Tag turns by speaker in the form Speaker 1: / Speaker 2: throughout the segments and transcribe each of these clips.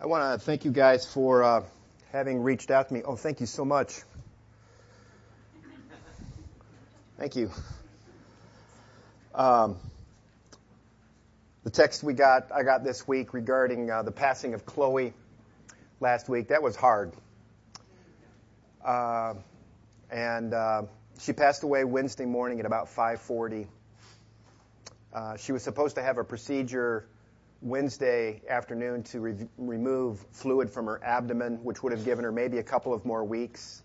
Speaker 1: I want to thank you guys for uh, having reached out to me. Oh, thank you so much. Thank you. Um, the text we got, I got this week regarding uh, the passing of Chloe last week, that was hard. Uh, and uh, she passed away Wednesday morning at about 5:40. Uh, she was supposed to have a procedure Wednesday afternoon to re- remove fluid from her abdomen, which would have given her maybe a couple of more weeks.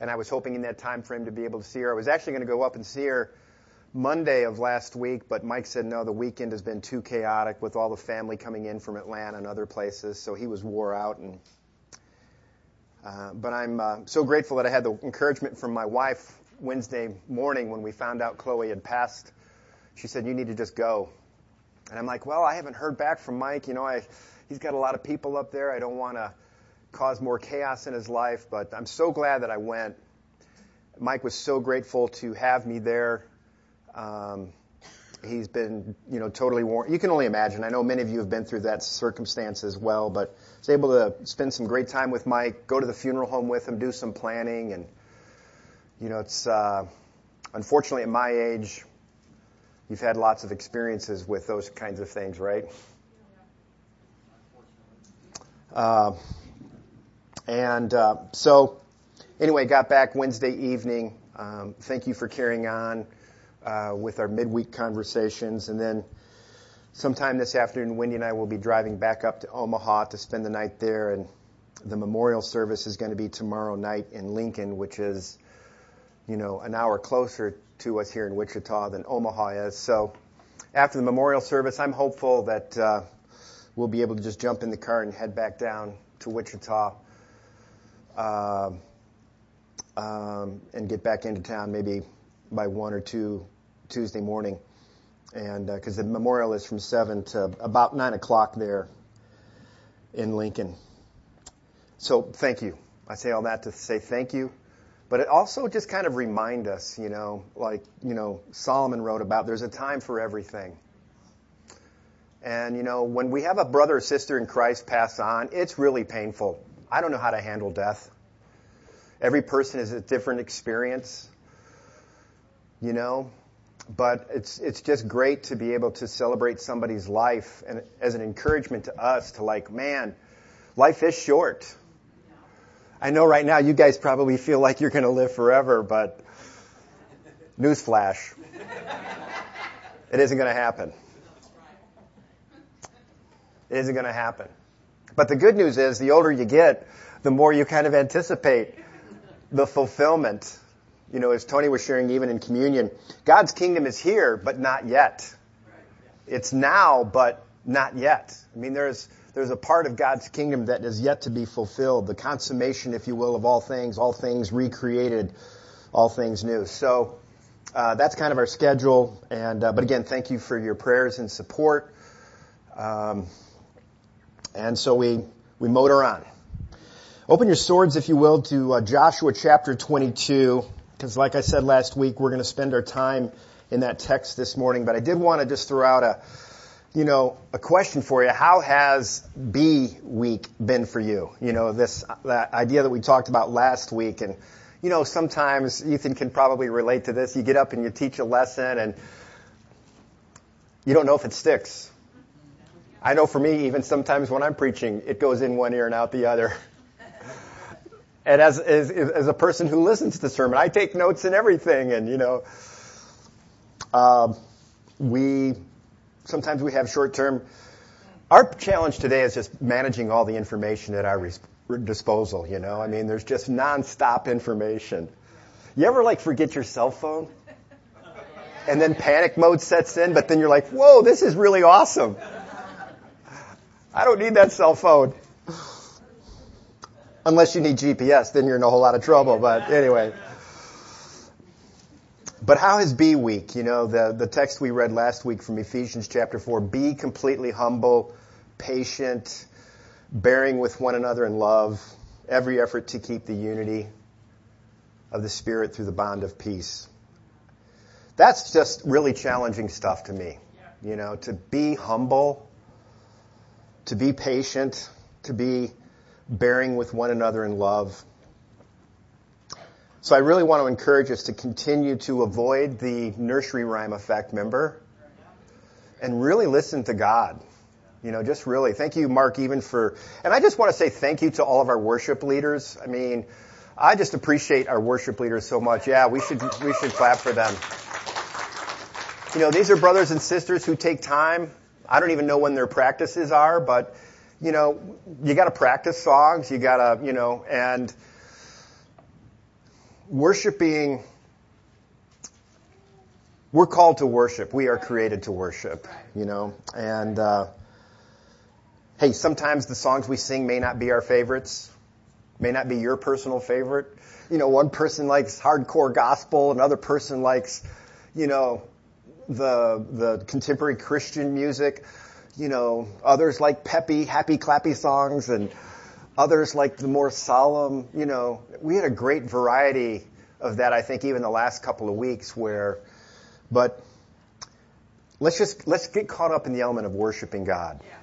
Speaker 1: And I was hoping in that time frame to be able to see her. I was actually going to go up and see her Monday of last week, but Mike said no, the weekend has been too chaotic with all the family coming in from Atlanta and other places, so he was wore out. And uh, but I'm uh, so grateful that I had the encouragement from my wife Wednesday morning when we found out Chloe had passed. She said, "You need to just go." And I'm like, well, I haven't heard back from Mike. You know, I, he's got a lot of people up there. I don't want to cause more chaos in his life, but I'm so glad that I went. Mike was so grateful to have me there. Um, he's been, you know, totally warm. You can only imagine. I know many of you have been through that circumstance as well, but I was able to spend some great time with Mike, go to the funeral home with him, do some planning, and you know, it's uh, unfortunately at my age, You've had lots of experiences with those kinds of things, right? Uh, and uh, so, anyway, got back Wednesday evening. Um, thank you for carrying on uh, with our midweek conversations. And then sometime this afternoon, Wendy and I will be driving back up to Omaha to spend the night there. And the memorial service is going to be tomorrow night in Lincoln, which is, you know, an hour closer to us here in Wichita than Omaha is. So after the memorial service, I'm hopeful that uh, we'll be able to just jump in the car and head back down to Wichita uh, um, and get back into town maybe by one or two Tuesday morning. And because uh, the memorial is from 7 to about 9 o'clock there in Lincoln. So thank you. I say all that to say thank you but it also just kind of remind us, you know, like, you know, Solomon wrote about there's a time for everything. And, you know, when we have a brother or sister in Christ pass on, it's really painful. I don't know how to handle death. Every person has a different experience, you know, but it's, it's just great to be able to celebrate somebody's life and as an encouragement to us to like, man, life is short I know right now you guys probably feel like you're going to live forever, but newsflash. It isn't going to happen. It isn't going to happen. But the good news is the older you get, the more you kind of anticipate the fulfillment. You know, as Tony was sharing even in communion, God's kingdom is here, but not yet. It's now, but not yet. I mean, there's, there's a part of God's kingdom that is yet to be fulfilled, the consummation, if you will, of all things, all things recreated, all things new. So uh, that's kind of our schedule. And uh, but again, thank you for your prayers and support. Um, and so we we motor on. Open your swords, if you will, to uh, Joshua chapter 22, because like I said last week, we're going to spend our time in that text this morning. But I did want to just throw out a you know, a question for you. How has B week been for you? You know, this, that idea that we talked about last week and, you know, sometimes Ethan can probably relate to this. You get up and you teach a lesson and you don't know if it sticks. I know for me, even sometimes when I'm preaching, it goes in one ear and out the other. and as, as, as a person who listens to the sermon, I take notes and everything and, you know, uh, we sometimes we have short term. Our challenge today is just managing all the information at our disposal, you know? I mean, there's just nonstop information. You ever like forget your cell phone? And then panic mode sets in, but then you're like, whoa, this is really awesome. I don't need that cell phone. Unless you need GPS, then you're in a whole lot of trouble, but anyway. But how has be week? You know, the, the text we read last week from Ephesians chapter 4 be completely humble, patient, bearing with one another in love, every effort to keep the unity of the Spirit through the bond of peace. That's just really challenging stuff to me. You know, to be humble, to be patient, to be bearing with one another in love. So I really want to encourage us to continue to avoid the nursery rhyme effect, member, and really listen to God. You know, just really. Thank you, Mark, even for, and I just want to say thank you to all of our worship leaders. I mean, I just appreciate our worship leaders so much. Yeah, we should, we should clap for them. You know, these are brothers and sisters who take time. I don't even know when their practices are, but, you know, you gotta practice songs, you gotta, you know, and worshiping, we're called to worship. We are created to worship, you know, and, uh, Hey, sometimes the songs we sing may not be our favorites, may not be your personal favorite. You know, one person likes hardcore gospel, another person likes, you know, the the contemporary Christian music. You know, others like peppy, happy, clappy songs, and others like the more solemn. You know, we had a great variety of that. I think even the last couple of weeks, where, but let's just let's get caught up in the element of worshiping God. Yeah.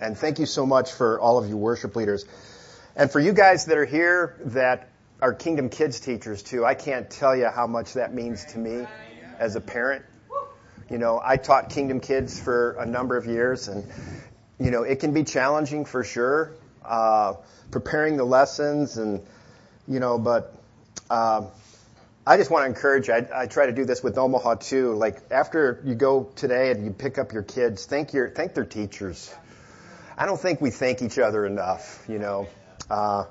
Speaker 1: And thank you so much for all of you worship leaders. And for you guys that are here that are Kingdom Kids teachers too, I can't tell you how much that means to me as a parent. You know, I taught Kingdom Kids for a number of years and, you know, it can be challenging for sure, uh, preparing the lessons and, you know, but, uh, I just want to encourage you. I, I, try to do this with Omaha too. Like after you go today and you pick up your kids, thank your thank their teachers. I don't think we thank each other enough, you know. Uh,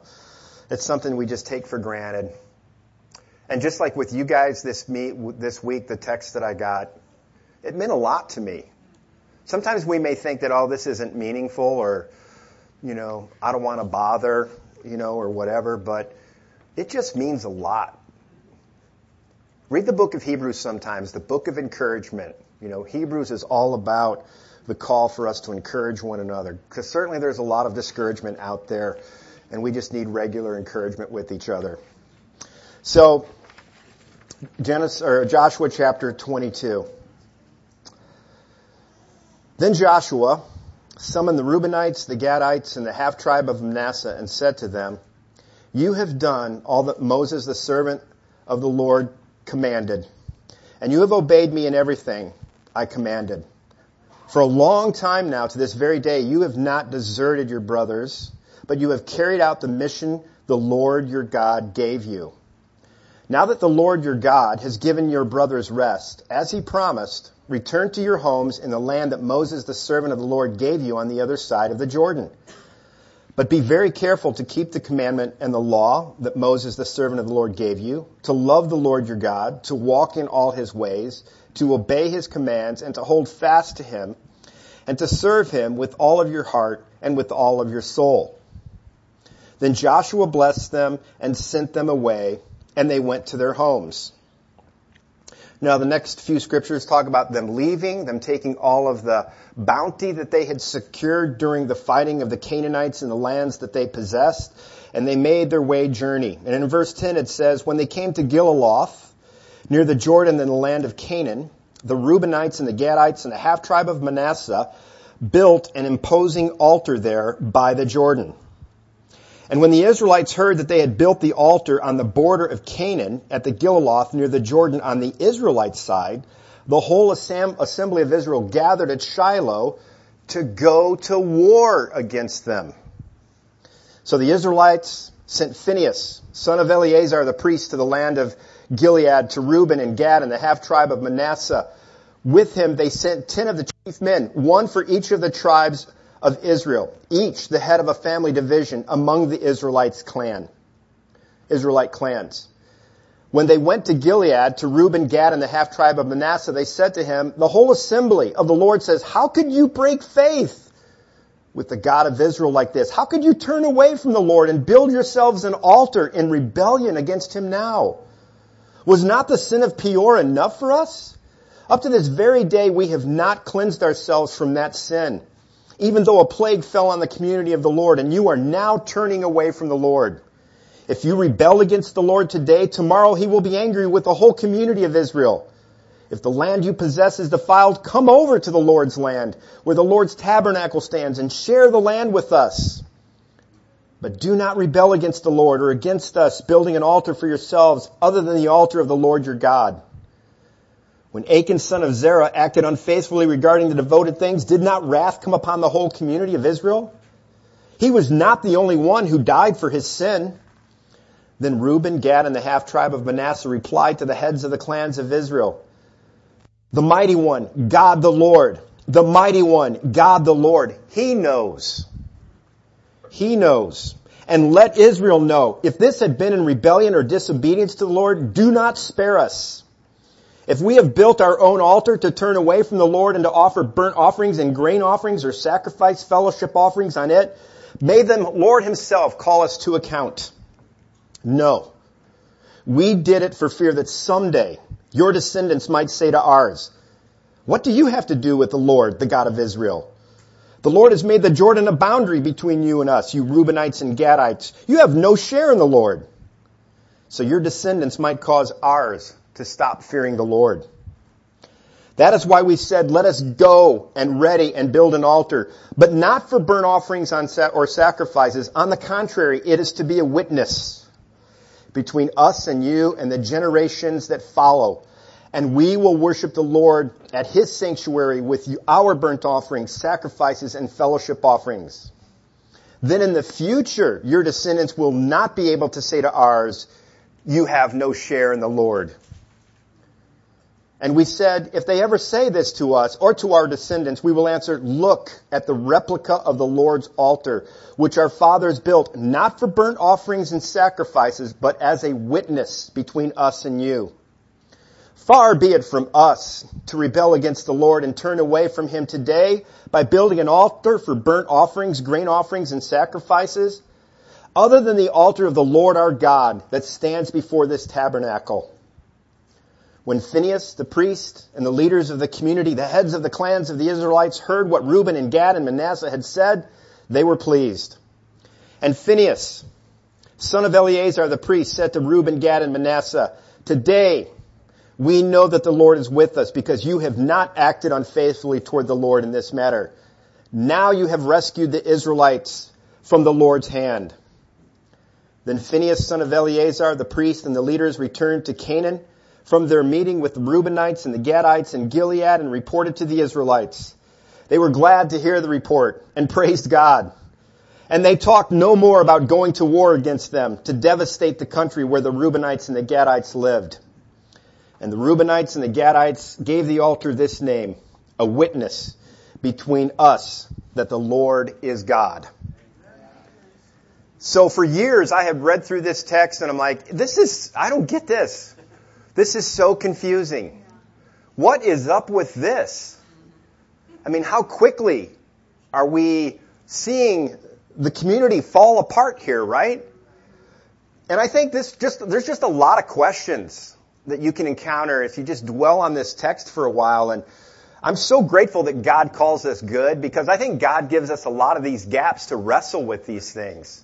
Speaker 1: it's something we just take for granted. And just like with you guys this meet this week, the text that I got, it meant a lot to me. Sometimes we may think that, oh, this isn't meaningful or, you know, I don't want to bother, you know, or whatever, but it just means a lot. Read the book of Hebrews sometimes, the book of encouragement. You know, Hebrews is all about the call for us to encourage one another. Because certainly there's a lot of discouragement out there, and we just need regular encouragement with each other. So, Genesis, or Joshua chapter 22. Then Joshua summoned the Reubenites, the Gadites, and the half tribe of Manasseh and said to them, You have done all that Moses, the servant of the Lord, commanded, and you have obeyed me in everything I commanded. For a long time now, to this very day, you have not deserted your brothers, but you have carried out the mission the Lord your God gave you. Now that the Lord your God has given your brothers rest, as he promised, return to your homes in the land that Moses, the servant of the Lord, gave you on the other side of the Jordan. But be very careful to keep the commandment and the law that Moses, the servant of the Lord, gave you, to love the Lord your God, to walk in all his ways, to obey his commands, and to hold fast to him, and to serve him with all of your heart and with all of your soul. Then Joshua blessed them and sent them away, and they went to their homes. Now the next few scriptures talk about them leaving, them taking all of the bounty that they had secured during the fighting of the Canaanites in the lands that they possessed, and they made their way journey. And in verse 10 it says, when they came to Geliloth, near the Jordan in the land of Canaan, the Reubenites and the Gadites and the half tribe of Manasseh built an imposing altar there by the Jordan. And when the Israelites heard that they had built the altar on the border of Canaan at the Geliloth near the Jordan on the Israelite side, the whole assembly of Israel gathered at Shiloh to go to war against them. So the Israelites sent Phinehas, son of Eleazar the priest, to the land of Gilead, to Reuben and Gad and the half tribe of Manasseh. With him they sent ten of the chief men, one for each of the tribes of Israel, each the head of a family division among the Israelites clan, Israelite clans. When they went to Gilead, to Reuben, Gad, and the half tribe of Manasseh, they said to him, the whole assembly of the Lord says, how could you break faith with the God of Israel like this? How could you turn away from the Lord and build yourselves an altar in rebellion against him now? Was not the sin of Peor enough for us? Up to this very day, we have not cleansed ourselves from that sin even though a plague fell on the community of the Lord, and you are now turning away from the Lord. If you rebel against the Lord today, tomorrow he will be angry with the whole community of Israel. If the land you possess is defiled, come over to the Lord's land, where the Lord's tabernacle stands, and share the land with us. But do not rebel against the Lord or against us, building an altar for yourselves other than the altar of the Lord your God. When Achan son of Zerah acted unfaithfully regarding the devoted things, did not wrath come upon the whole community of Israel? He was not the only one who died for his sin. Then Reuben, Gad, and the half tribe of Manasseh replied to the heads of the clans of Israel, the mighty one, God the Lord, the mighty one, God the Lord. He knows. He knows. And let Israel know, if this had been in rebellion or disobedience to the Lord, do not spare us. If we have built our own altar to turn away from the Lord and to offer burnt offerings and grain offerings or sacrifice fellowship offerings on it, may the Lord himself call us to account. No. We did it for fear that someday your descendants might say to ours, what do you have to do with the Lord, the God of Israel? The Lord has made the Jordan a boundary between you and us, you Reubenites and Gadites. You have no share in the Lord. So your descendants might cause ours to stop fearing the Lord. That is why we said, let us go and ready and build an altar, but not for burnt offerings or sacrifices. On the contrary, it is to be a witness between us and you and the generations that follow and we will worship the Lord at His sanctuary with our burnt offerings, sacrifices, and fellowship offerings. Then in the future, your descendants will not be able to say to ours, you have no share in the Lord. And we said, if they ever say this to us or to our descendants, we will answer, look at the replica of the Lord's altar, which our fathers built not for burnt offerings and sacrifices, but as a witness between us and you. Far be it from us to rebel against the Lord and turn away from Him today by building an altar for burnt offerings, grain offerings, and sacrifices, other than the altar of the Lord our God that stands before this tabernacle. When Phinehas, the priest, and the leaders of the community, the heads of the clans of the Israelites heard what Reuben and Gad and Manasseh had said, they were pleased. And Phinehas, son of Eleazar the priest, said to Reuben, Gad, and Manasseh, Today we know that the Lord is with us because you have not acted unfaithfully toward the Lord in this matter. Now you have rescued the Israelites from the Lord's hand. Then Phinehas, son of Eleazar, the priest and the leaders returned to Canaan from their meeting with the Reubenites and the Gadites in Gilead and reported to the Israelites. They were glad to hear the report and praised God. And they talked no more about going to war against them to devastate the country where the Reubenites and the Gadites lived. And the Reubenites and the Gadites gave the altar this name, a witness between us that the Lord is God. So for years I have read through this text and I'm like, this is, I don't get this. This is so confusing. What is up with this? I mean, how quickly are we seeing the community fall apart here, right? And I think this just, there's just a lot of questions that you can encounter if you just dwell on this text for a while. And I'm so grateful that God calls us good because I think God gives us a lot of these gaps to wrestle with these things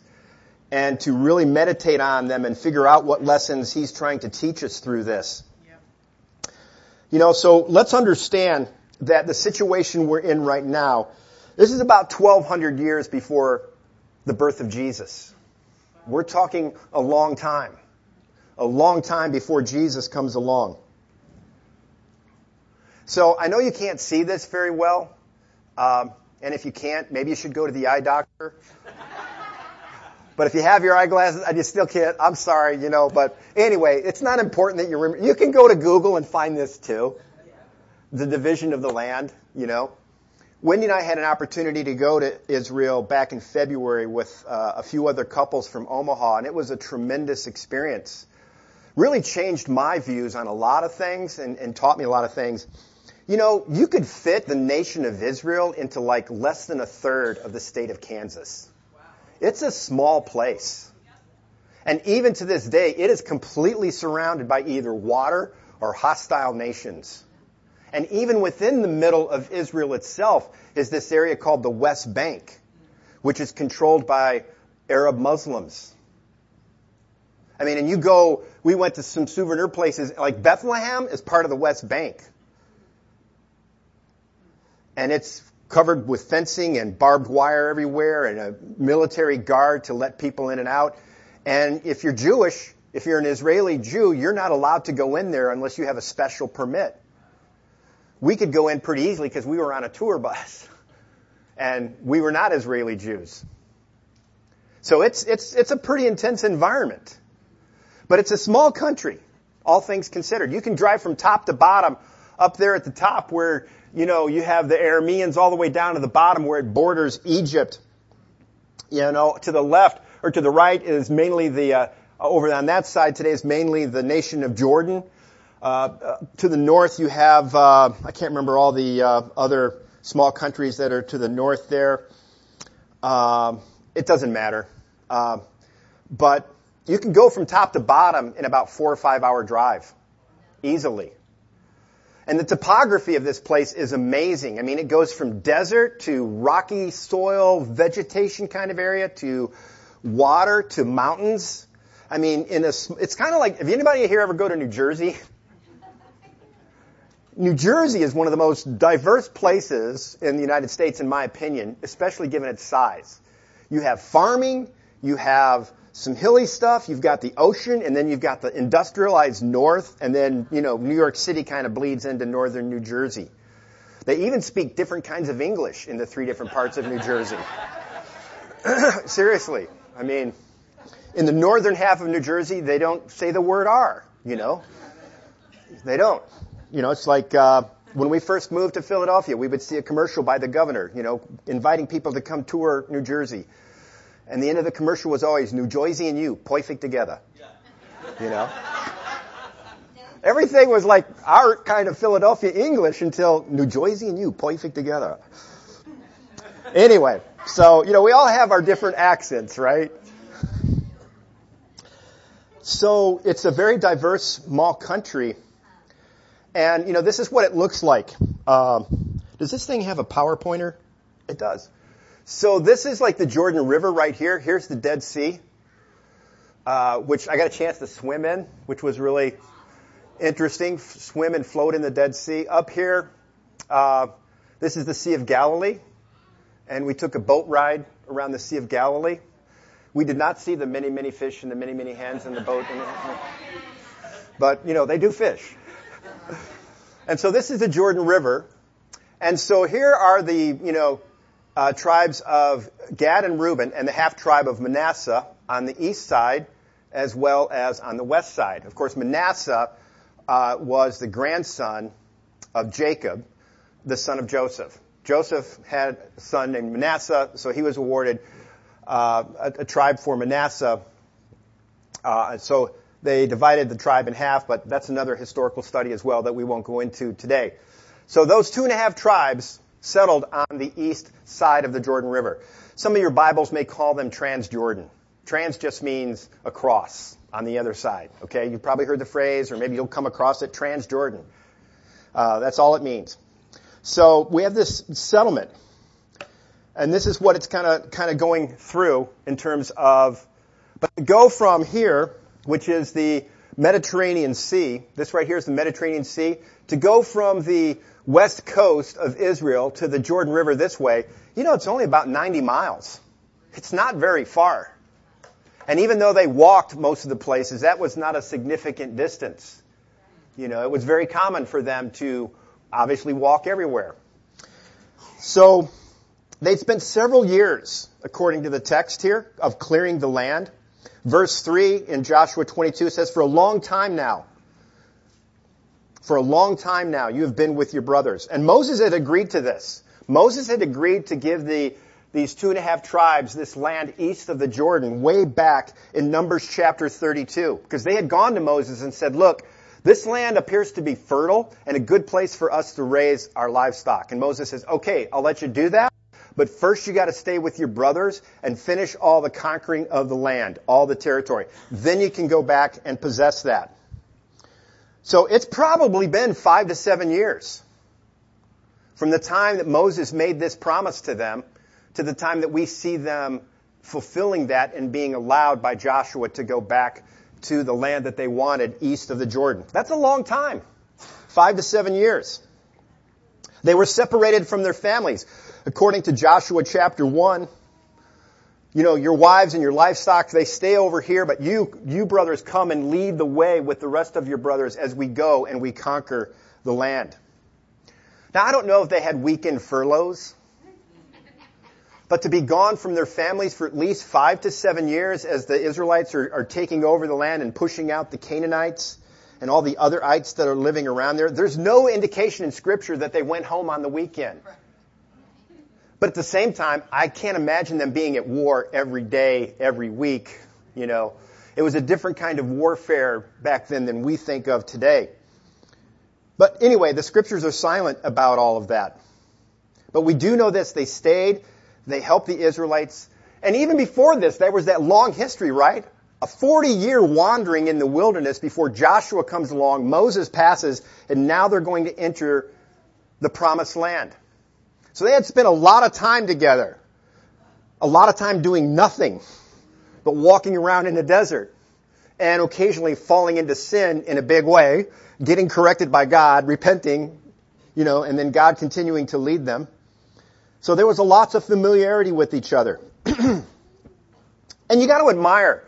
Speaker 1: and to really meditate on them and figure out what lessons He's trying to teach us through this. You know, so let's understand that the situation we're in right now, this is about 1200 years before the birth of Jesus. We're talking a long time a long time before Jesus comes along. So I know you can't see this very well, um, and if you can't, maybe you should go to the eye doctor. But if you have your eyeglasses and you still can't, I'm sorry, you know. But anyway, it's not important that you remember. You can go to Google and find this too. The division of the land, you know. Wendy and I had an opportunity to go to Israel back in February with uh, a few other couples from Omaha, and it was a tremendous experience really changed my views on a lot of things and, and taught me a lot of things. You know, you could fit the nation of Israel into like less than a third of the state of Kansas. It's a small place. And even to this day, it is completely surrounded by either water or hostile nations. And even within the middle of Israel itself is this area called the West Bank, which is controlled by Arab Muslims. I mean, and you go, we went to some souvenir places, like Bethlehem is part of the West Bank. And it's covered with fencing and barbed wire everywhere and a military guard to let people in and out. And if you're Jewish, if you're an Israeli Jew, you're not allowed to go in there unless you have a special permit. We could go in pretty easily because we were on a tour bus and we were not Israeli Jews. So it's, it's, it's a pretty intense environment. But it's a small country, all things considered. You can drive from top to bottom up there at the top where, you know, you have the Arameans all the way down to the bottom where it borders Egypt. You know, to the left or to the right is mainly the, uh, over on that side today is mainly the nation of Jordan. Uh, uh, to the north you have, uh, I can't remember all the uh, other small countries that are to the north there. Um, it doesn't matter. Um, but you can go from top to bottom in about four or five hour drive. Easily. And the topography of this place is amazing. I mean, it goes from desert to rocky soil, vegetation kind of area to water to mountains. I mean, in a, it's kind of like, if anybody here ever go to New Jersey? New Jersey is one of the most diverse places in the United States, in my opinion, especially given its size. You have farming, you have some hilly stuff, you've got the ocean, and then you've got the industrialized north, and then, you know, New York City kind of bleeds into northern New Jersey. They even speak different kinds of English in the three different parts of New Jersey. Seriously. I mean, in the northern half of New Jersey, they don't say the word R, you know? They don't. You know, it's like, uh, when we first moved to Philadelphia, we would see a commercial by the governor, you know, inviting people to come tour New Jersey. And the end of the commercial was always New Jersey and you, perfect together. You know? Everything was like our kind of Philadelphia English until New Jersey and you, perfect together. Anyway, so, you know, we all have our different accents, right? So it's a very diverse, small country. And, you know, this is what it looks like. Um, does this thing have a power pointer? It does. So this is like the Jordan River right here. Here's the Dead Sea, uh, which I got a chance to swim in, which was really interesting. Swim and float in the Dead Sea. Up here, uh, this is the Sea of Galilee, and we took a boat ride around the Sea of Galilee. We did not see the many, many fish and the many, many hands in the boat. But, you know, they do fish. And so this is the Jordan River. And so here are the, you know, uh, tribes of Gad and Reuben and the half tribe of Manasseh on the east side as well as on the west side. Of course, Manasseh uh, was the grandson of Jacob, the son of Joseph. Joseph had a son named Manasseh, so he was awarded uh, a, a, tribe for Manasseh. Uh, so they divided the tribe in half, but that's another historical study as well that we won't go into today. So those two and a half tribes settled on the east side of the Jordan River. Some of your Bibles may call them Transjordan. Trans just means across on the other side. Okay, you've probably heard the phrase, or maybe you'll come across it, Transjordan. Uh, that's all it means. So we have this settlement, and this is what it's kind of kind of going through in terms of. But to go from here, which is the Mediterranean Sea, this right here is the Mediterranean Sea, to go from the west coast of Israel to the Jordan River this way, you know, it's only about 90 miles. It's not very far. And even though they walked most of the places, that was not a significant distance. You know, it was very common for them to obviously walk everywhere. So, they'd spent several years, according to the text here, of clearing the land. Verse 3 in Joshua 22 says, For a long time now, for a long time now, you have been with your brothers. And Moses had agreed to this. Moses had agreed to give the, these two and a half tribes this land east of the Jordan way back in Numbers chapter 32. Because they had gone to Moses and said, look, this land appears to be fertile and a good place for us to raise our livestock. And Moses says, okay, I'll let you do that. But first you gotta stay with your brothers and finish all the conquering of the land, all the territory. Then you can go back and possess that. So it's probably been five to seven years from the time that Moses made this promise to them to the time that we see them fulfilling that and being allowed by Joshua to go back to the land that they wanted east of the Jordan. That's a long time. Five to seven years. They were separated from their families. According to Joshua chapter 1, you know, your wives and your livestock, they stay over here, but you, you brothers come and lead the way with the rest of your brothers as we go and we conquer the land. Now, I don't know if they had weekend furloughs, but to be gone from their families for at least five to seven years as the Israelites are, are taking over the land and pushing out the Canaanites and all the other ites that are living around there, there's no indication in scripture that they went home on the weekend. But at the same time, I can't imagine them being at war every day, every week. You know, it was a different kind of warfare back then than we think of today. But anyway, the scriptures are silent about all of that. But we do know this. They stayed. They helped the Israelites. And even before this, there was that long history, right? A 40 year wandering in the wilderness before Joshua comes along, Moses passes, and now they're going to enter the promised land. So they had spent a lot of time together. A lot of time doing nothing but walking around in the desert and occasionally falling into sin in a big way, getting corrected by God, repenting, you know, and then God continuing to lead them. So there was a lots of familiarity with each other. and you got to admire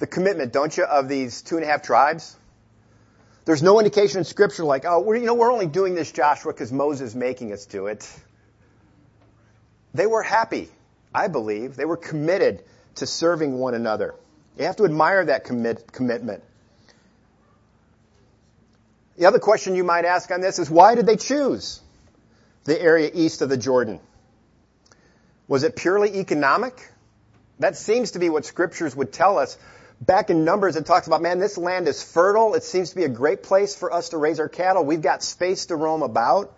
Speaker 1: the commitment, don't you, of these two and a half tribes? There's no indication in scripture like, oh, we're, you know, we're only doing this, Joshua, because Moses is making us do it. They were happy, I believe. They were committed to serving one another. You have to admire that commit, commitment. The other question you might ask on this is why did they choose the area east of the Jordan? Was it purely economic? That seems to be what scriptures would tell us. Back in Numbers, it talks about, man, this land is fertile. It seems to be a great place for us to raise our cattle. We've got space to roam about.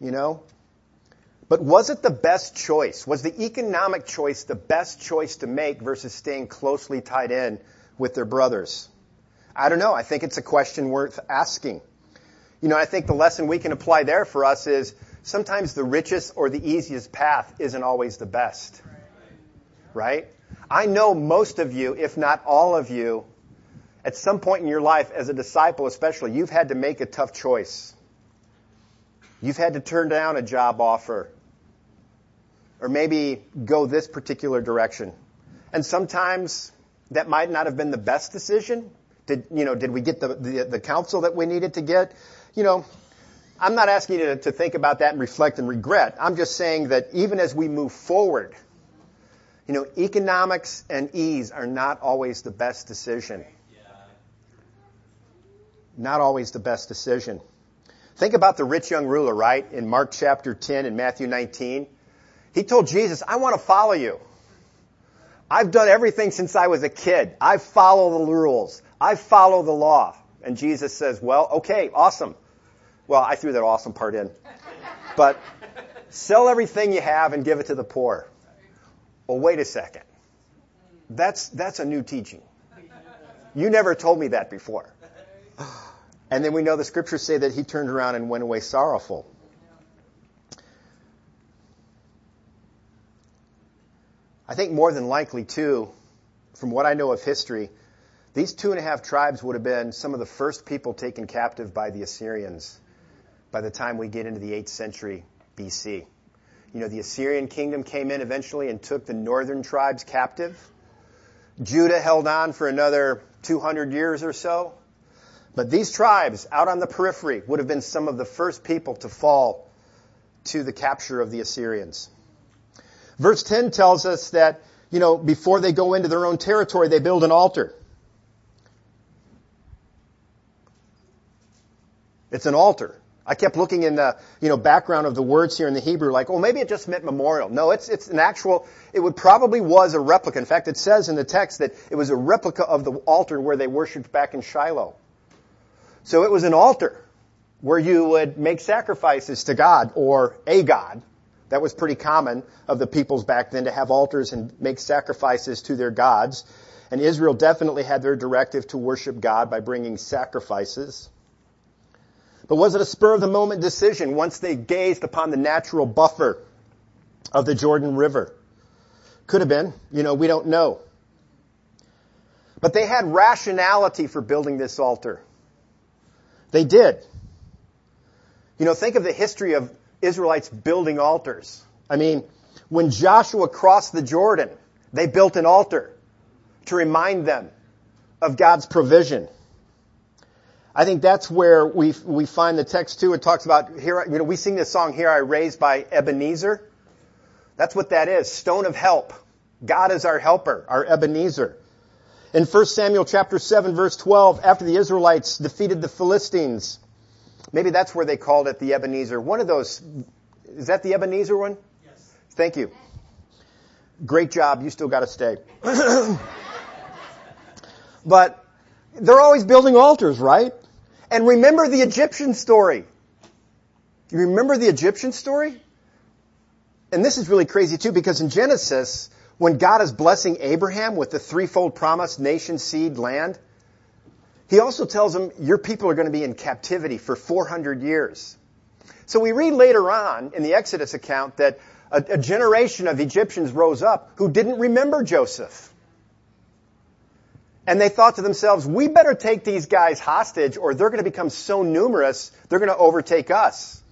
Speaker 1: You know, but was it the best choice? Was the economic choice the best choice to make versus staying closely tied in with their brothers? I don't know. I think it's a question worth asking. You know, I think the lesson we can apply there for us is sometimes the richest or the easiest path isn't always the best. Right? I know most of you, if not all of you, at some point in your life, as a disciple especially, you've had to make a tough choice. You've had to turn down a job offer or maybe go this particular direction. And sometimes that might not have been the best decision. Did, you know, did we get the, the, the counsel that we needed to get? You know, I'm not asking you to, to think about that and reflect and regret. I'm just saying that even as we move forward, you know, economics and ease are not always the best decision. Not always the best decision. Think about the rich young ruler, right? In Mark chapter 10 and Matthew 19. He told Jesus, I want to follow you. I've done everything since I was a kid. I follow the rules. I follow the law. And Jesus says, well, okay, awesome. Well, I threw that awesome part in. But sell everything you have and give it to the poor. Well, wait a second. That's, that's a new teaching. You never told me that before. And then we know the scriptures say that he turned around and went away sorrowful. I think more than likely, too, from what I know of history, these two and a half tribes would have been some of the first people taken captive by the Assyrians by the time we get into the 8th century BC. You know, the Assyrian kingdom came in eventually and took the northern tribes captive. Judah held on for another 200 years or so. But these tribes out on the periphery would have been some of the first people to fall to the capture of the Assyrians. Verse 10 tells us that, you know, before they go into their own territory, they build an altar. It's an altar. I kept looking in the, you know, background of the words here in the Hebrew, like, oh, maybe it just meant memorial. No, it's, it's an actual, it would probably was a replica. In fact, it says in the text that it was a replica of the altar where they worshiped back in Shiloh. So it was an altar where you would make sacrifices to God or a God that was pretty common of the peoples back then to have altars and make sacrifices to their gods. And Israel definitely had their directive to worship God by bringing sacrifices. But was it a spur of the moment decision once they gazed upon the natural buffer of the Jordan River? Could have been. You know, we don't know. But they had rationality for building this altar. They did. You know, think of the history of Israelites building altars. I mean, when Joshua crossed the Jordan, they built an altar to remind them of God's provision. I think that's where we we find the text too. It talks about here. You know, we sing this song "Here I Raised" by Ebenezer. That's what that is. Stone of help. God is our helper, our Ebenezer. In 1 Samuel chapter 7 verse 12, after the Israelites defeated the Philistines, maybe that's where they called it the Ebenezer. One of those, is that the Ebenezer one? Yes. Thank you. Great job. You still got to stay. but they're always building altars, right? And remember the Egyptian story. You remember the Egyptian story? And this is really crazy too because in Genesis, when God is blessing Abraham with the threefold promise, nation, seed, land, he also tells them, your people are going to be in captivity for 400 years. So we read later on in the Exodus account that a, a generation of Egyptians rose up who didn't remember Joseph. And they thought to themselves, we better take these guys hostage or they're going to become so numerous, they're going to overtake us.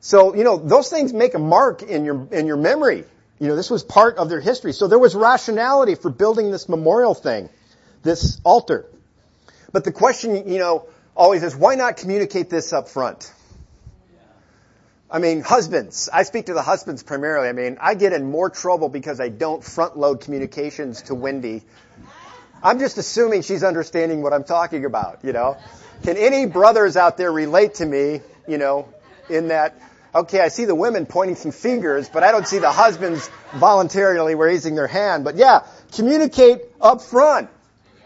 Speaker 1: So, you know, those things make a mark in your, in your memory. You know, this was part of their history. So there was rationality for building this memorial thing, this altar. But the question, you know, always is, why not communicate this up front? I mean, husbands. I speak to the husbands primarily. I mean, I get in more trouble because I don't front load communications to Wendy. I'm just assuming she's understanding what I'm talking about, you know. Can any brothers out there relate to me, you know, in that Okay, I see the women pointing some fingers, but I don't see the husbands voluntarily raising their hand. But yeah, communicate up front.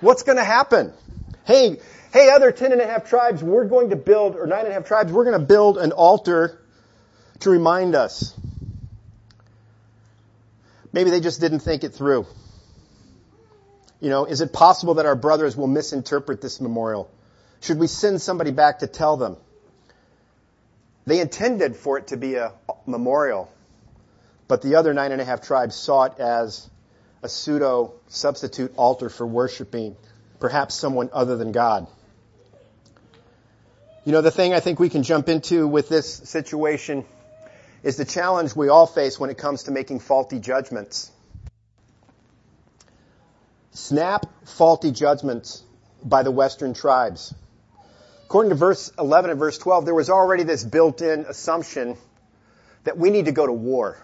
Speaker 1: What's going to happen? Hey, hey, other ten and a half tribes, we're going to build, or nine and a half tribes, we're going to build an altar to remind us. Maybe they just didn't think it through. You know, is it possible that our brothers will misinterpret this memorial? Should we send somebody back to tell them? They intended for it to be a memorial, but the other nine and a half tribes saw it as a pseudo substitute altar for worshiping perhaps someone other than God. You know, the thing I think we can jump into with this situation is the challenge we all face when it comes to making faulty judgments. Snap faulty judgments by the Western tribes. According to verse 11 and verse 12, there was already this built-in assumption that we need to go to war.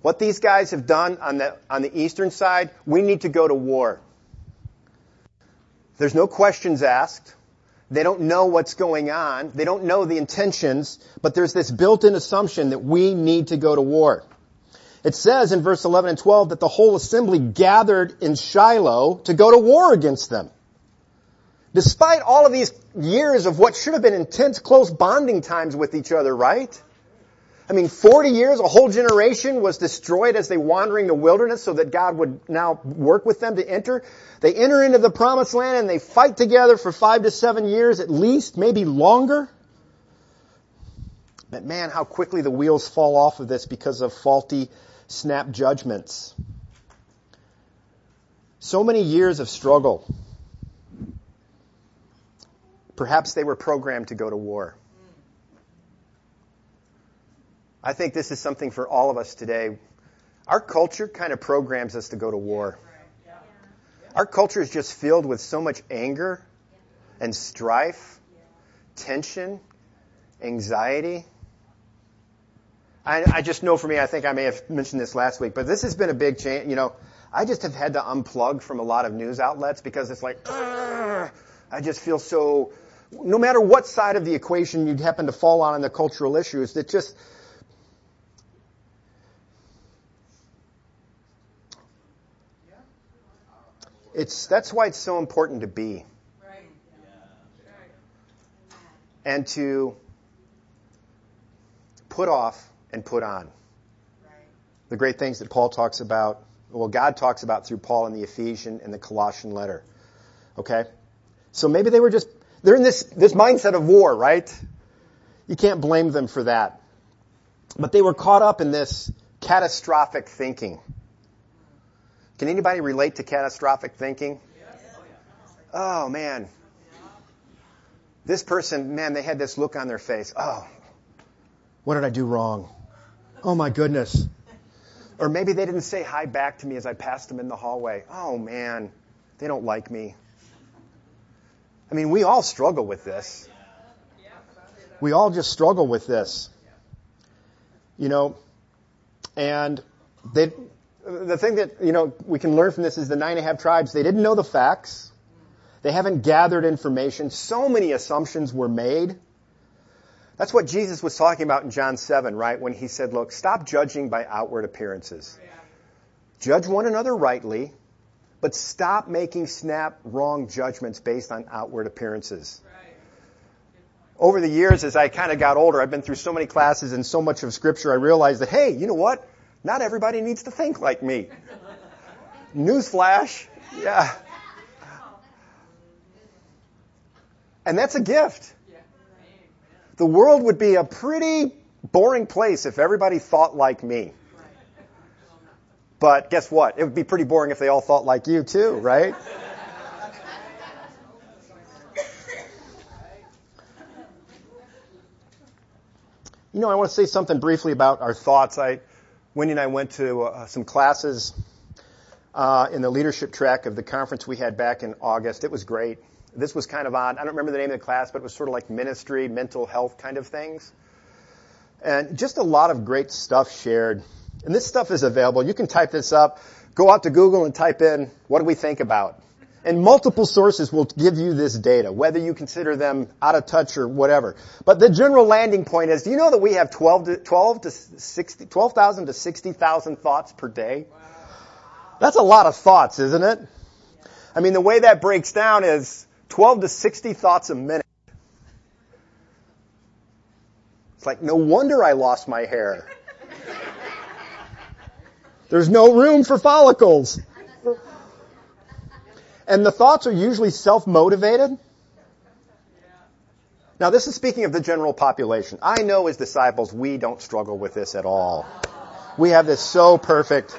Speaker 1: What these guys have done on the, on the eastern side, we need to go to war. There's no questions asked. They don't know what's going on. They don't know the intentions, but there's this built-in assumption that we need to go to war. It says in verse 11 and 12 that the whole assembly gathered in Shiloh to go to war against them. Despite all of these years of what should have been intense, close bonding times with each other, right? I mean, 40 years, a whole generation was destroyed as they wandering the wilderness so that God would now work with them to enter. They enter into the promised land and they fight together for five to seven years at least, maybe longer. But man, how quickly the wheels fall off of this because of faulty snap judgments. So many years of struggle. Perhaps they were programmed to go to war. I think this is something for all of us today. Our culture kind of programs us to go to war. Our culture is just filled with so much anger and strife, tension, anxiety. I, I, just know for me, I think I may have mentioned this last week, but this has been a big change. You know, I just have had to unplug from a lot of news outlets because it's like, I just feel so no matter what side of the equation you'd happen to fall on in the cultural issues, that just it's that's why it's so important to be and to put off and put on the great things that Paul talks about. Well, God talks about through Paul in the Ephesian and the Colossian letter. Okay, so maybe they were just they're in this, this mindset of war, right? You can't blame them for that. But they were caught up in this catastrophic thinking. Can anybody relate to catastrophic thinking? Oh man. This person, man, they had this look on their face. Oh, What did I do wrong? Oh my goodness. Or maybe they didn't say hi back to me as I passed them in the hallway. Oh man, they don't like me. I mean, we all struggle with this. We all just struggle with this. You know, and they, the thing that, you know, we can learn from this is the nine and a half tribes, they didn't know the facts. They haven't gathered information. So many assumptions were made. That's what Jesus was talking about in John 7, right? When he said, look, stop judging by outward appearances. Judge one another rightly, but stop making snap wrong judgments based on outward appearances. Over the years, as I kind of got older, I've been through so many classes and so much of scripture, I realized that, hey, you know what? Not everybody needs to think like me. Newsflash. Yeah. And that's a gift. The world would be a pretty boring place if everybody thought like me. But guess what? It would be pretty boring if they all thought like you too, right? You know, I want to say something briefly about our thoughts. I, Wendy and I went to uh, some classes uh, in the leadership track of the conference we had back in August. It was great. This was kind of odd. I don't remember the name of the class, but it was sort of like ministry, mental health kind of things. And just a lot of great stuff shared. And this stuff is available. You can type this up, go out to Google and type in, what do we think about? And multiple sources will give you this data, whether you consider them out of touch or whatever. But the general landing point is, do you know that we have 12 to, 12 to 60, 12,000 to 60,000 thoughts per day? That's a lot of thoughts, isn't it? I mean, the way that breaks down is 12 to 60 thoughts a minute. It's like, no wonder I lost my hair. There's no room for follicles. And the thoughts are usually self-motivated. Now this is speaking of the general population. I know as disciples we don't struggle with this at all. We have this so perfect.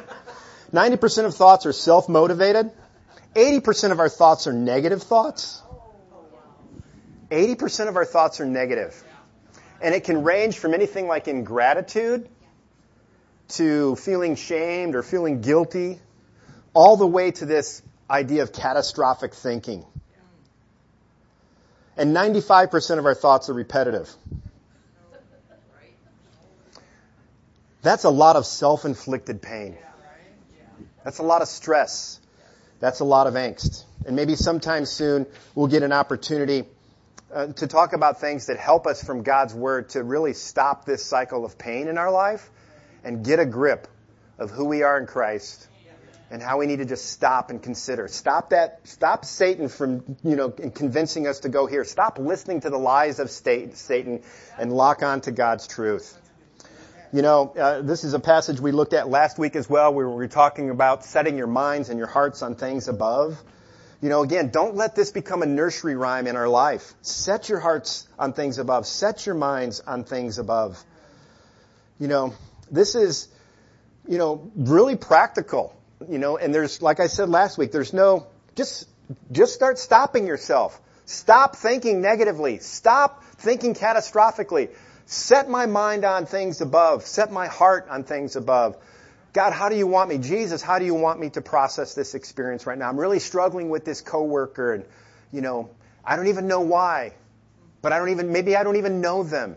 Speaker 1: 90% of thoughts are self-motivated. 80% of our thoughts are negative thoughts. 80% of our thoughts are negative. And it can range from anything like ingratitude to feeling shamed or feeling guilty, all the way to this idea of catastrophic thinking. And 95% of our thoughts are repetitive. That's a lot of self-inflicted pain. That's a lot of stress. That's a lot of angst. And maybe sometime soon we'll get an opportunity uh, to talk about things that help us from God's Word to really stop this cycle of pain in our life and get a grip of who we are in Christ and how we need to just stop and consider. Stop that, stop Satan from, you know, convincing us to go here. Stop listening to the lies of Satan and lock on to God's truth. You know, uh, this is a passage we looked at last week as well. where We were talking about setting your minds and your hearts on things above. You know, again, don't let this become a nursery rhyme in our life. Set your hearts on things above. Set your minds on things above. You know, this is, you know, really practical. You know, and there's, like I said last week, there's no, just, just start stopping yourself. Stop thinking negatively. Stop thinking catastrophically. Set my mind on things above. Set my heart on things above. God, how do you want me? Jesus, how do you want me to process this experience right now? I'm really struggling with this coworker and, you know, I don't even know why. But I don't even, maybe I don't even know them.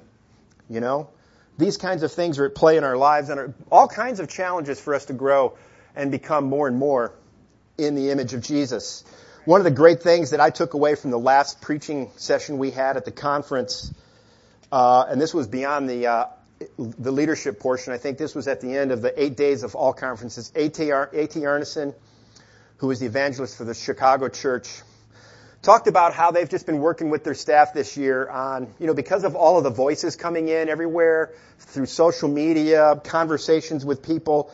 Speaker 1: You know? These kinds of things are at play in our lives and are all kinds of challenges for us to grow and become more and more in the image of Jesus. One of the great things that I took away from the last preaching session we had at the conference, uh, and this was beyond the uh, the leadership portion. I think this was at the end of the eight days of all conferences. A.T. Ar- Arneson, who was the evangelist for the Chicago church, talked about how they've just been working with their staff this year on, you know, because of all of the voices coming in everywhere through social media, conversations with people,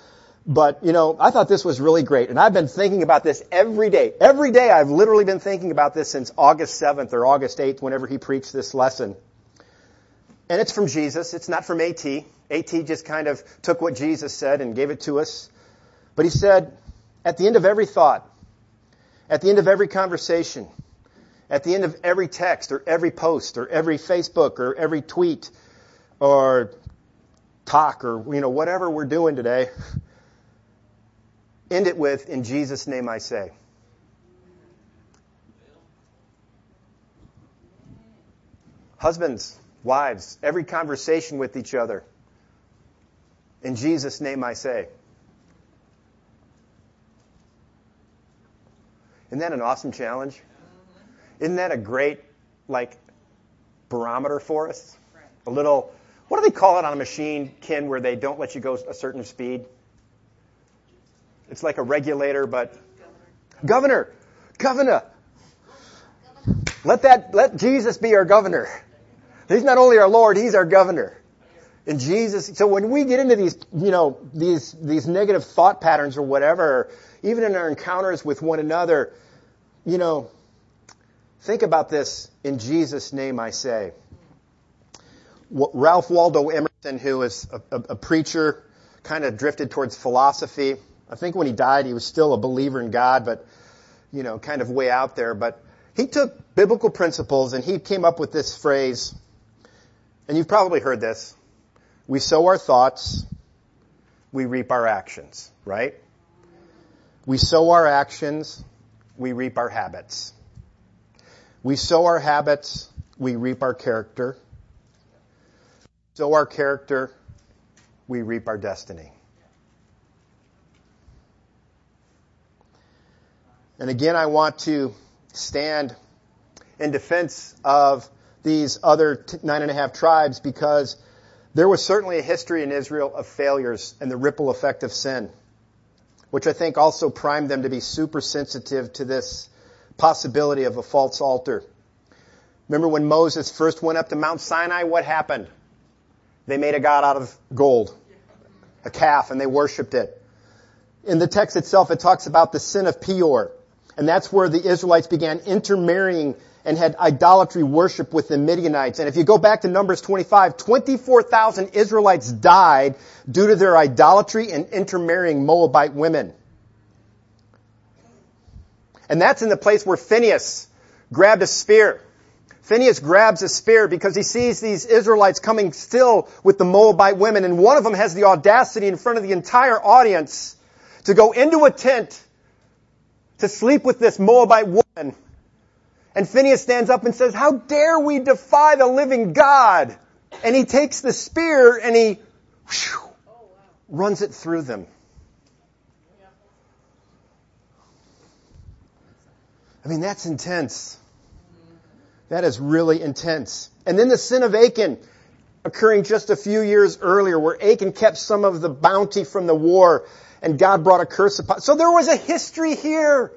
Speaker 1: but, you know, I thought this was really great. And I've been thinking about this every day. Every day I've literally been thinking about this since August 7th or August 8th whenever he preached this lesson. And it's from Jesus. It's not from AT. AT just kind of took what Jesus said and gave it to us. But he said, at the end of every thought, at the end of every conversation, at the end of every text or every post or every Facebook or every tweet or talk or, you know, whatever we're doing today, end it with, in Jesus' name I say. Husbands, wives, every conversation with each other. In Jesus' name I say. Isn't that an awesome challenge? Isn't that a great, like, barometer for us? A little, what do they call it on a machine, Ken, where they don't let you go a certain speed? It's like a regulator, but governor, governor. Let that, let Jesus be our governor. He's not only our Lord, He's our governor. And Jesus, so when we get into these, you know, these, these negative thought patterns or whatever, even in our encounters with one another, you know, think about this in Jesus' name I say. Ralph Waldo Emerson, who was a, a, a preacher, kind of drifted towards philosophy. I think when he died, he was still a believer in God, but, you know, kind of way out there. But he took biblical principles and he came up with this phrase, and you've probably heard this. We sow our thoughts, we reap our actions, right? We sow our actions, we reap our habits. We sow our habits, we reap our character. Sow our character, we reap our destiny. And again, I want to stand in defense of these other nine and a half tribes because there was certainly a history in Israel of failures and the ripple effect of sin, which I think also primed them to be super sensitive to this possibility of a false altar. Remember when Moses first went up to Mount Sinai, what happened? They made a god out of gold, a calf, and they worshiped it. In the text itself, it talks about the sin of Peor. And that's where the Israelites began intermarrying and had idolatry worship with the Midianites. And if you go back to Numbers 25, 24,000 Israelites died due to their idolatry and intermarrying Moabite women. And that's in the place where Phineas grabbed a spear. Phineas grabs a spear because he sees these Israelites coming still with the Moabite women, and one of them has the audacity in front of the entire audience to go into a tent to sleep with this Moabite woman and Phineas stands up and says, how dare we defy the living God? And he takes the spear and he whew, runs it through them. I mean, that's intense. That is really intense. And then the sin of Achan occurring just a few years earlier where Achan kept some of the bounty from the war and God brought a curse upon. So there was a history here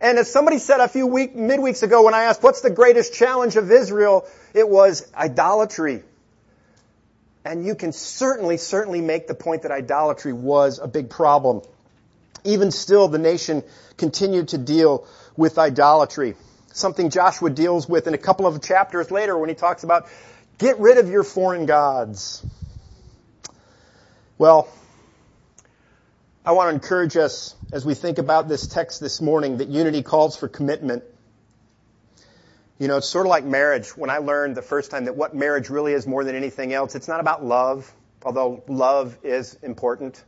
Speaker 1: and as somebody said a few week, midweeks ago when I asked, what's the greatest challenge of Israel? It was idolatry. And you can certainly, certainly make the point that idolatry was a big problem. Even still, the nation continued to deal with idolatry. Something Joshua deals with in a couple of chapters later when he talks about get rid of your foreign gods. Well, I want to encourage us as we think about this text this morning that unity calls for commitment. You know, it's sort of like marriage. When I learned the first time that what marriage really is more than anything else, it's not about love, although love is important.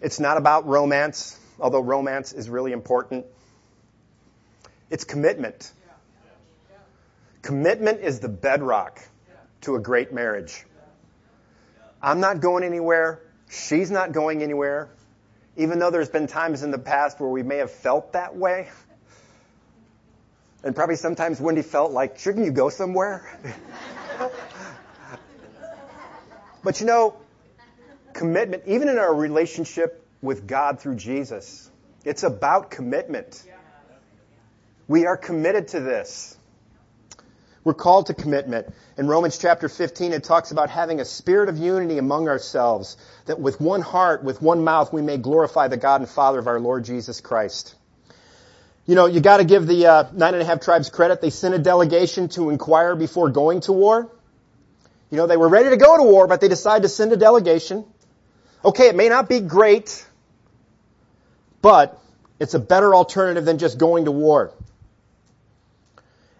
Speaker 1: It's not about romance, although romance is really important. It's commitment. Commitment is the bedrock to a great marriage. I'm not going anywhere. She's not going anywhere, even though there's been times in the past where we may have felt that way. And probably sometimes Wendy felt like, shouldn't you go somewhere? but you know, commitment, even in our relationship with God through Jesus, it's about commitment. We are committed to this. We're called to commitment. In Romans chapter 15, it talks about having a spirit of unity among ourselves, that with one heart, with one mouth, we may glorify the God and Father of our Lord Jesus Christ. You know, you gotta give the uh, nine and a half tribes credit. They sent a delegation to inquire before going to war. You know, they were ready to go to war, but they decided to send a delegation. Okay, it may not be great, but it's a better alternative than just going to war.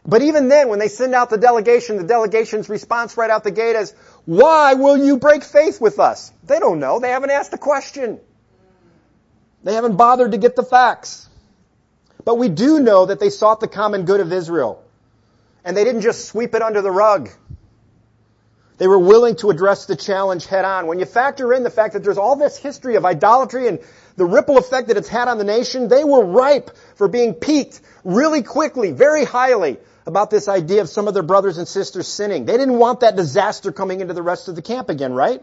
Speaker 1: But even then, when they send out the delegation, the delegation's response right out the gate is, why will you break faith with us? They don't know. They haven't asked the question. They haven't bothered to get the facts. But we do know that they sought the common good of Israel. And they didn't just sweep it under the rug. They were willing to address the challenge head on. When you factor in the fact that there's all this history of idolatry and the ripple effect that it's had on the nation, they were ripe for being peaked really quickly, very highly about this idea of some of their brothers and sisters sinning. They didn't want that disaster coming into the rest of the camp again, right?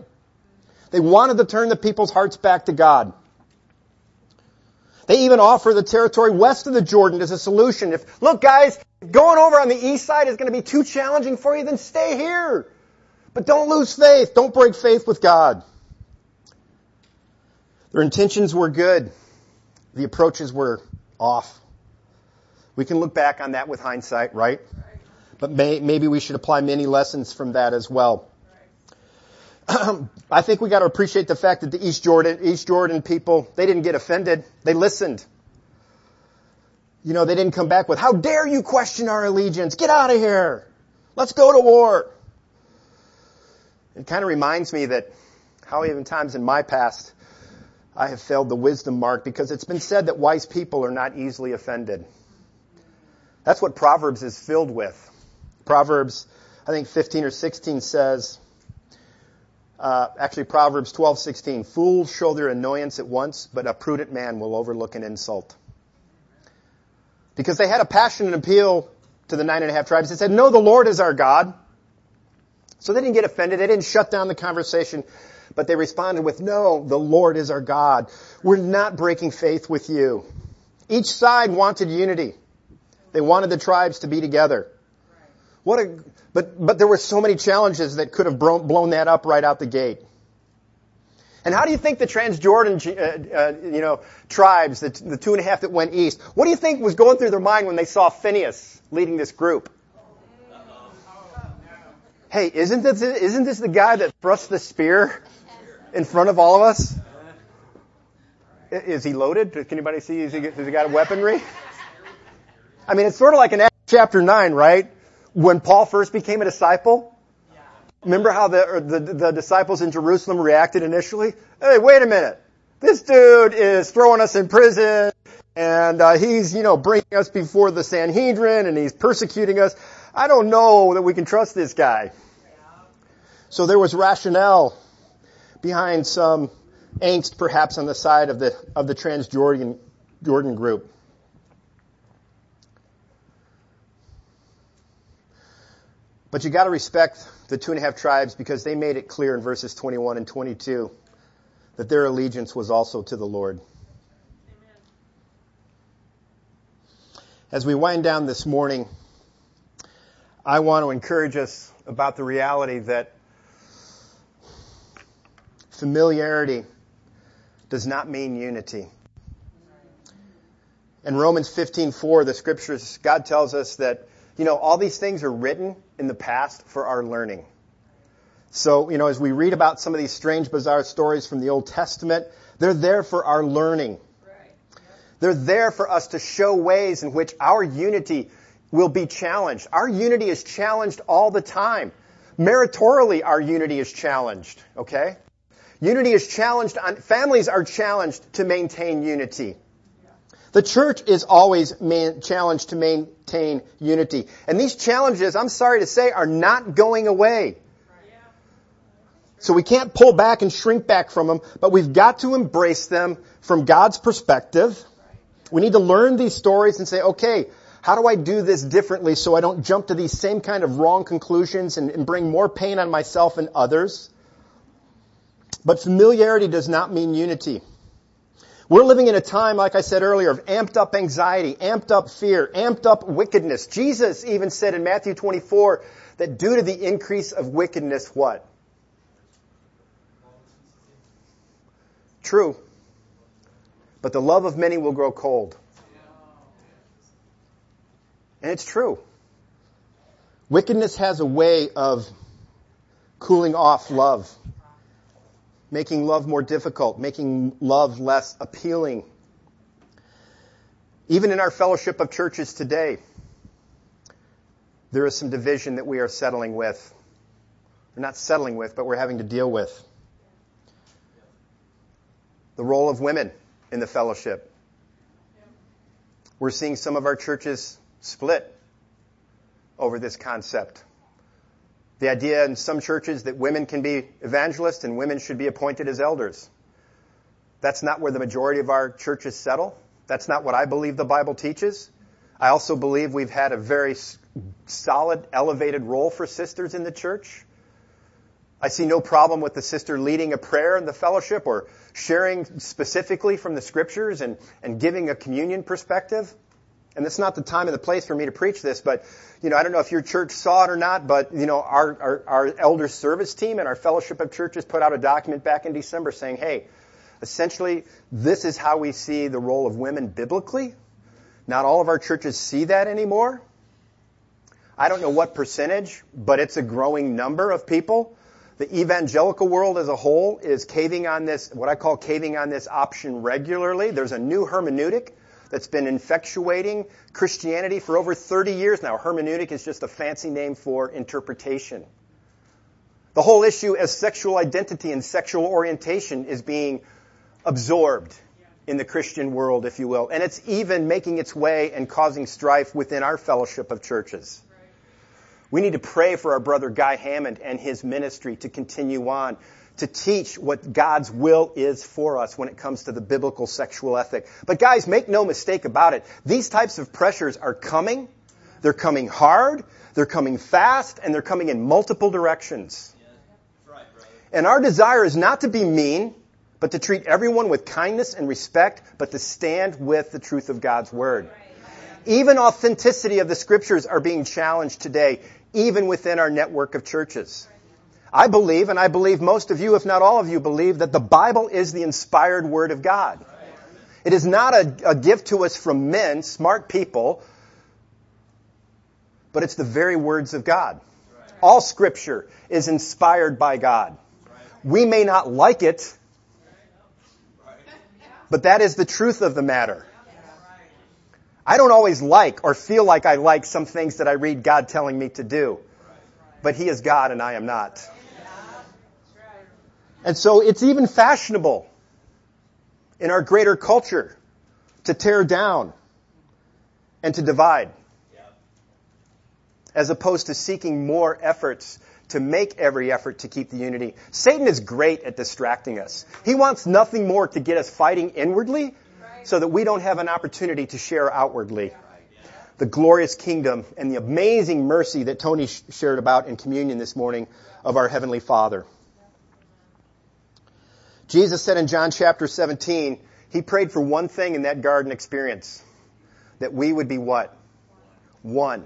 Speaker 1: They wanted to turn the people's hearts back to God. They even offer the territory west of the Jordan as a solution. If, look guys, going over on the east side is going to be too challenging for you, then stay here. But don't lose faith. Don't break faith with God. Their intentions were good. The approaches were off. We can look back on that with hindsight, right? But may, maybe we should apply many lessons from that as well. I think we got to appreciate the fact that the East Jordan, East Jordan people, they didn't get offended. They listened. You know, they didn't come back with, how dare you question our allegiance? Get out of here. Let's go to war. It kind of reminds me that how even times in my past I have failed the wisdom mark because it's been said that wise people are not easily offended. That's what Proverbs is filled with. Proverbs, I think 15 or 16 says, uh, actually Proverbs 12, 16, fools show their annoyance at once, but a prudent man will overlook an insult. Because they had a passionate appeal to the nine and a half tribes. They said, no, the Lord is our God. So they didn't get offended. They didn't shut down the conversation, but they responded with, no, the Lord is our God. We're not breaking faith with you. Each side wanted unity. They wanted the tribes to be together. What a, but, but there were so many challenges that could have blown that up right out the gate. And how do you think the Transjordan, uh, uh, you know, tribes, the, the two and a half that went east, what do you think was going through their mind when they saw Phineas leading this group? Hey, isn't this, isn't this the guy that thrust the spear in front of all of us? Is he loaded? Can anybody see? Is he, has he got a weaponry? I mean, it's sort of like in Acts chapter 9, right? When Paul first became a disciple. Remember how the, the, the disciples in Jerusalem reacted initially? Hey, wait a minute. This dude is throwing us in prison and uh, he's, you know, bringing us before the Sanhedrin and he's persecuting us. I don't know that we can trust this guy. So there was rationale behind some angst perhaps on the side of the, of the Transjordan Jordan group. But you got to respect the two and a half tribes because they made it clear in verses 21 and 22 that their allegiance was also to the Lord. Amen. As we wind down this morning, I want to encourage us about the reality that familiarity does not mean unity. In Romans 15:4, the scriptures, God tells us that you know, all these things are written in the past for our learning. So, you know, as we read about some of these strange, bizarre stories from the Old Testament, they're there for our learning. They're there for us to show ways in which our unity will be challenged. Our unity is challenged all the time. Meritorially, our unity is challenged, okay? Unity is challenged on, families are challenged to maintain unity. The church is always man, challenged to maintain unity. And these challenges, I'm sorry to say, are not going away. So we can't pull back and shrink back from them, but we've got to embrace them from God's perspective. We need to learn these stories and say, okay, how do I do this differently so I don't jump to these same kind of wrong conclusions and, and bring more pain on myself and others? But familiarity does not mean unity. We're living in a time, like I said earlier, of amped up anxiety, amped up fear, amped up wickedness. Jesus even said in Matthew 24 that due to the increase of wickedness, what? True. But the love of many will grow cold. And it's true. Wickedness has a way of cooling off love making love more difficult, making love less appealing. Even in our fellowship of churches today, there is some division that we are settling with. We're not settling with, but we're having to deal with. The role of women in the fellowship. We're seeing some of our churches split over this concept. The idea in some churches that women can be evangelists and women should be appointed as elders. That's not where the majority of our churches settle. That's not what I believe the Bible teaches. I also believe we've had a very solid, elevated role for sisters in the church. I see no problem with the sister leading a prayer in the fellowship or sharing specifically from the scriptures and, and giving a communion perspective. And it's not the time and the place for me to preach this, but, you know, I don't know if your church saw it or not, but, you know, our, our, our elder service team and our fellowship of churches put out a document back in December saying, hey, essentially, this is how we see the role of women biblically. Not all of our churches see that anymore. I don't know what percentage, but it's a growing number of people. The evangelical world as a whole is caving on this, what I call caving on this option regularly. There's a new hermeneutic that's been infectuating Christianity for over 30 years now. Hermeneutic is just a fancy name for interpretation. The whole issue as sexual identity and sexual orientation is being absorbed in the Christian world, if you will. And it's even making its way and causing strife within our fellowship of churches. We need to pray for our brother Guy Hammond and his ministry to continue on, to teach what God's will is for us when it comes to the biblical sexual ethic. But guys, make no mistake about it. These types of pressures are coming. They're coming hard. They're coming fast and they're coming in multiple directions. And our desire is not to be mean, but to treat everyone with kindness and respect, but to stand with the truth of God's Word. Even authenticity of the scriptures are being challenged today, even within our network of churches. I believe, and I believe most of you, if not all of you, believe that the Bible is the inspired Word of God. It is not a, a gift to us from men, smart people, but it's the very words of God. All scripture is inspired by God. We may not like it, but that is the truth of the matter. I don't always like or feel like I like some things that I read God telling me to do. But He is God and I am not. And so it's even fashionable in our greater culture to tear down and to divide. As opposed to seeking more efforts to make every effort to keep the unity. Satan is great at distracting us. He wants nothing more to get us fighting inwardly so that we don't have an opportunity to share outwardly the glorious kingdom and the amazing mercy that Tony shared about in communion this morning of our Heavenly Father. Jesus said in John chapter 17, He prayed for one thing in that garden experience. That we would be what? One.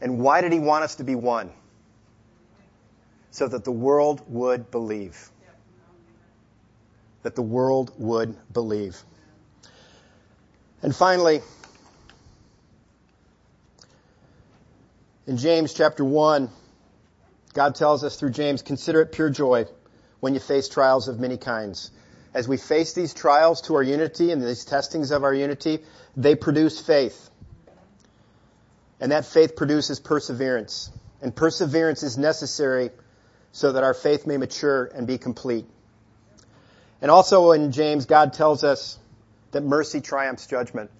Speaker 1: And why did He want us to be one? so that the world would believe. That the world would believe. And finally, in James chapter 1, God tells us through James, consider it pure joy when you face trials of many kinds. As we face these trials to our unity and these testings of our unity, they produce faith. And that faith produces perseverance. And perseverance is necessary so that our faith may mature and be complete. And also in James, God tells us that mercy triumphs judgment.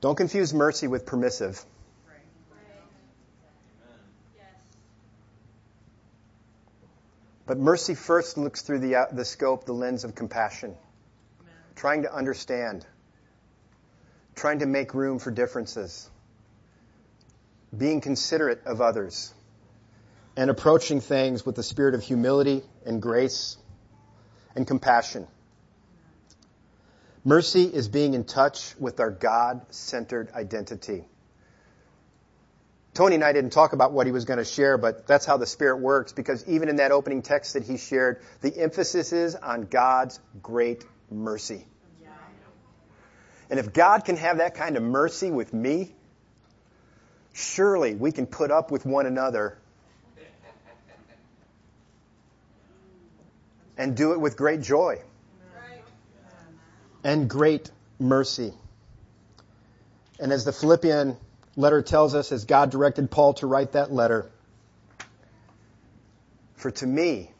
Speaker 1: Don't confuse mercy with permissive. But mercy first looks through the, the scope, the lens of compassion, trying to understand trying to make room for differences, being considerate of others, and approaching things with the spirit of humility and grace and compassion. Mercy is being in touch with our God centered identity. Tony and I didn't talk about what he was going to share, but that's how the Spirit works because even in that opening text that he shared, the emphasis is on God's great mercy. And if God can have that kind of mercy with me, surely we can put up with one another and do it with great joy. And great mercy. And as the Philippian letter tells us, as God directed Paul to write that letter, for to me,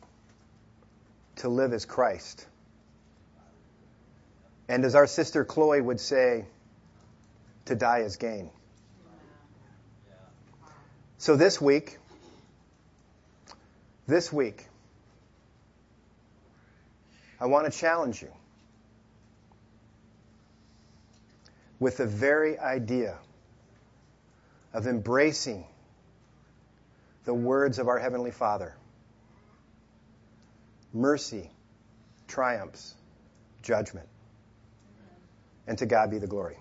Speaker 1: to live is Christ. And as our sister Chloe would say, to die is gain. So this week, this week, I want to challenge you with the very idea of embracing the words of our Heavenly Father. Mercy triumphs judgment. And to God be the glory.